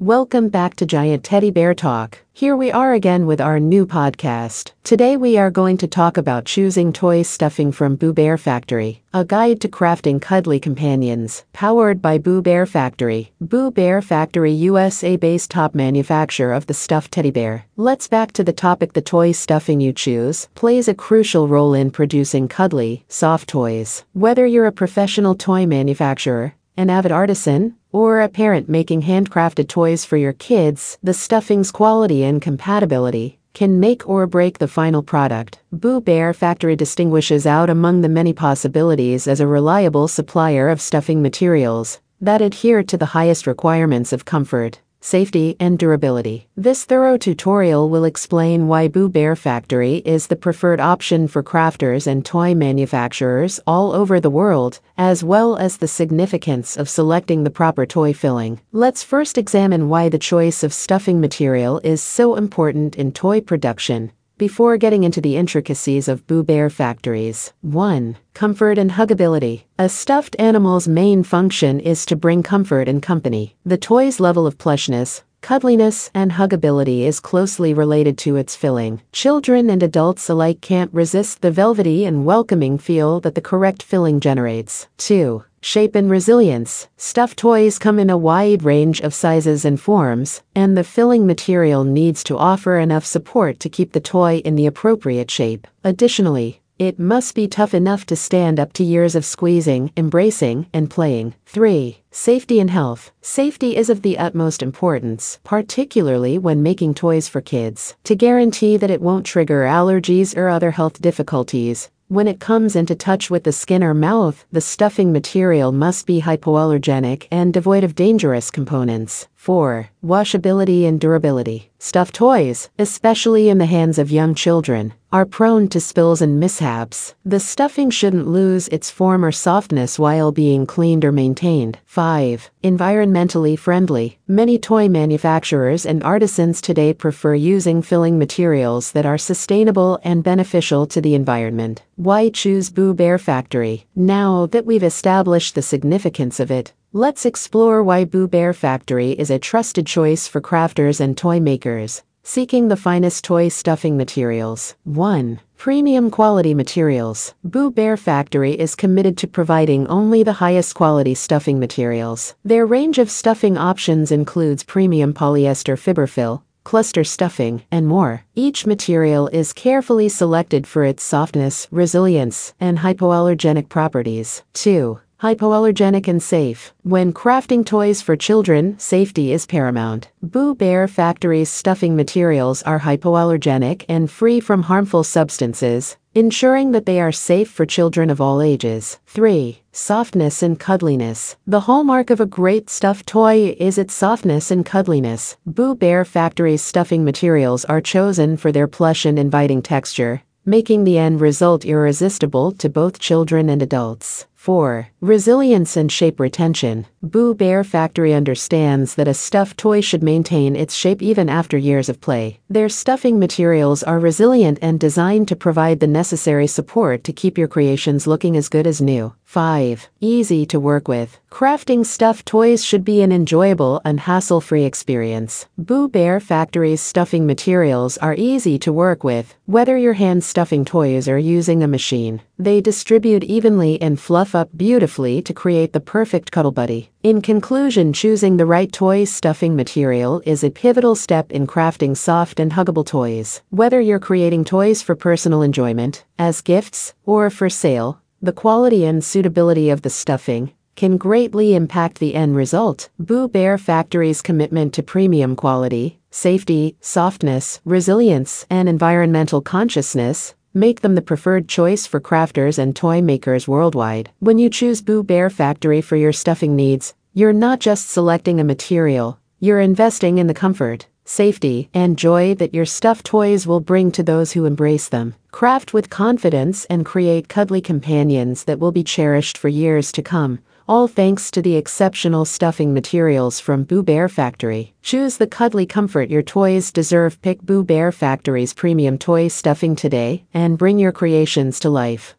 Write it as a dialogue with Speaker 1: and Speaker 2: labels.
Speaker 1: Welcome back to Giant Teddy Bear Talk. Here we are again with our new podcast. Today we are going to talk about choosing toy stuffing from Boo Bear Factory, a guide to crafting cuddly companions, powered by Boo Bear Factory. Boo Bear Factory USA based top manufacturer of the stuffed teddy bear. Let's back to the topic the toy stuffing you choose plays a crucial role in producing cuddly, soft toys. Whether you're a professional toy manufacturer, an avid artisan, or a parent making handcrafted toys for your kids, the stuffing's quality and compatibility can make or break the final product. Boo Bear Factory distinguishes out among the many possibilities as a reliable supplier of stuffing materials that adhere to the highest requirements of comfort, safety, and durability. This thorough tutorial will explain why Boo Bear Factory is the preferred option for crafters and toy manufacturers all over the world, as well as the significance of selecting the proper toy filling. Let's first examine why the choice of stuffing material is so important in toy production before getting into the intricacies of Boo Bear Factory's. 1. Comfort and huggability. A stuffed animal's main function is to bring comfort and company. The toy's level of plushness, Cuddliness and huggability is closely related to its filling. Children and adults alike can't resist the velvety and welcoming feel that the correct filling generates. 2. Shape and resilience. Stuffed toys come in a wide range of sizes and forms, and the filling material needs to offer enough support to keep the toy in the appropriate shape. Additionally, it must be tough enough to stand up to years of squeezing, embracing, and playing. 3. Safety and health. Safety is of the utmost importance, particularly when making toys for kids. To guarantee that it won't trigger allergies or other health difficulties, when it comes into touch with the skin or mouth, the stuffing material must be hypoallergenic and devoid of dangerous components. 4. Washability and durability. Stuffed toys, especially in the hands of young children, are prone to spills and mishaps. The stuffing shouldn't lose its form or softness while being cleaned or maintained. 5. Environmentally friendly. Many toy manufacturers and artisans today prefer using filling materials that are sustainable and beneficial to the environment. Why choose Boo Bear Factory? Now that we've established the significance of it, Let's explore why Boo Bear Factory is a trusted choice for crafters and toy makers seeking the finest toy stuffing materials. 1. Premium quality materials. Boo Bear Factory is committed to providing only the highest quality stuffing materials. Their range of stuffing options includes premium polyester fiberfill, cluster stuffing, and more. Each material is carefully selected for its softness, resilience, and hypoallergenic properties. 2. Hypoallergenic and safe. When crafting toys for children, safety is paramount. Boo Bear Factory's stuffing materials are hypoallergenic and free from harmful substances, ensuring that they are safe for children of all ages. 3. Softness and cuddliness. The hallmark of a great stuffed toy is its softness and cuddliness. Boo Bear Factory's stuffing materials are chosen for their plush and inviting texture, making the end result irresistible to both children and adults. 4. Resilience and shape retention. Boo Bear Factory understands that a stuffed toy should maintain its shape even after years of play. Their stuffing materials are resilient and designed to provide the necessary support to keep your creations looking as good as new. 5. Easy to work with. Crafting stuffed toys should be an enjoyable and hassle free experience. Boo Bear Factory's stuffing materials are easy to work with, whether you're hand stuffing toys or using a machine. They distribute evenly and fluff up beautifully to create the perfect cuddle buddy. In conclusion, choosing the right toy stuffing material is a pivotal step in crafting soft and huggable toys. Whether you're creating toys for personal enjoyment, as gifts, or for sale, the quality and suitability of the stuffing can greatly impact the end result. Boo Bear Factory's commitment to premium quality, safety, softness, resilience, and environmental consciousness make them the preferred choice for crafters and toy makers worldwide. When you choose Boo Bear Factory for your stuffing needs, you're not just selecting a material, you're investing in the comfort, safety, and joy that your stuffed toys will bring to those who embrace them. Craft with confidence and create cuddly companions that will be cherished for years to come all thanks to the exceptional stuffing materials from Boo Bear Factory. Choose the cuddly comfort your toys deserve. Pick Boo Bear Factory's premium toy stuffing today and bring your creations to life.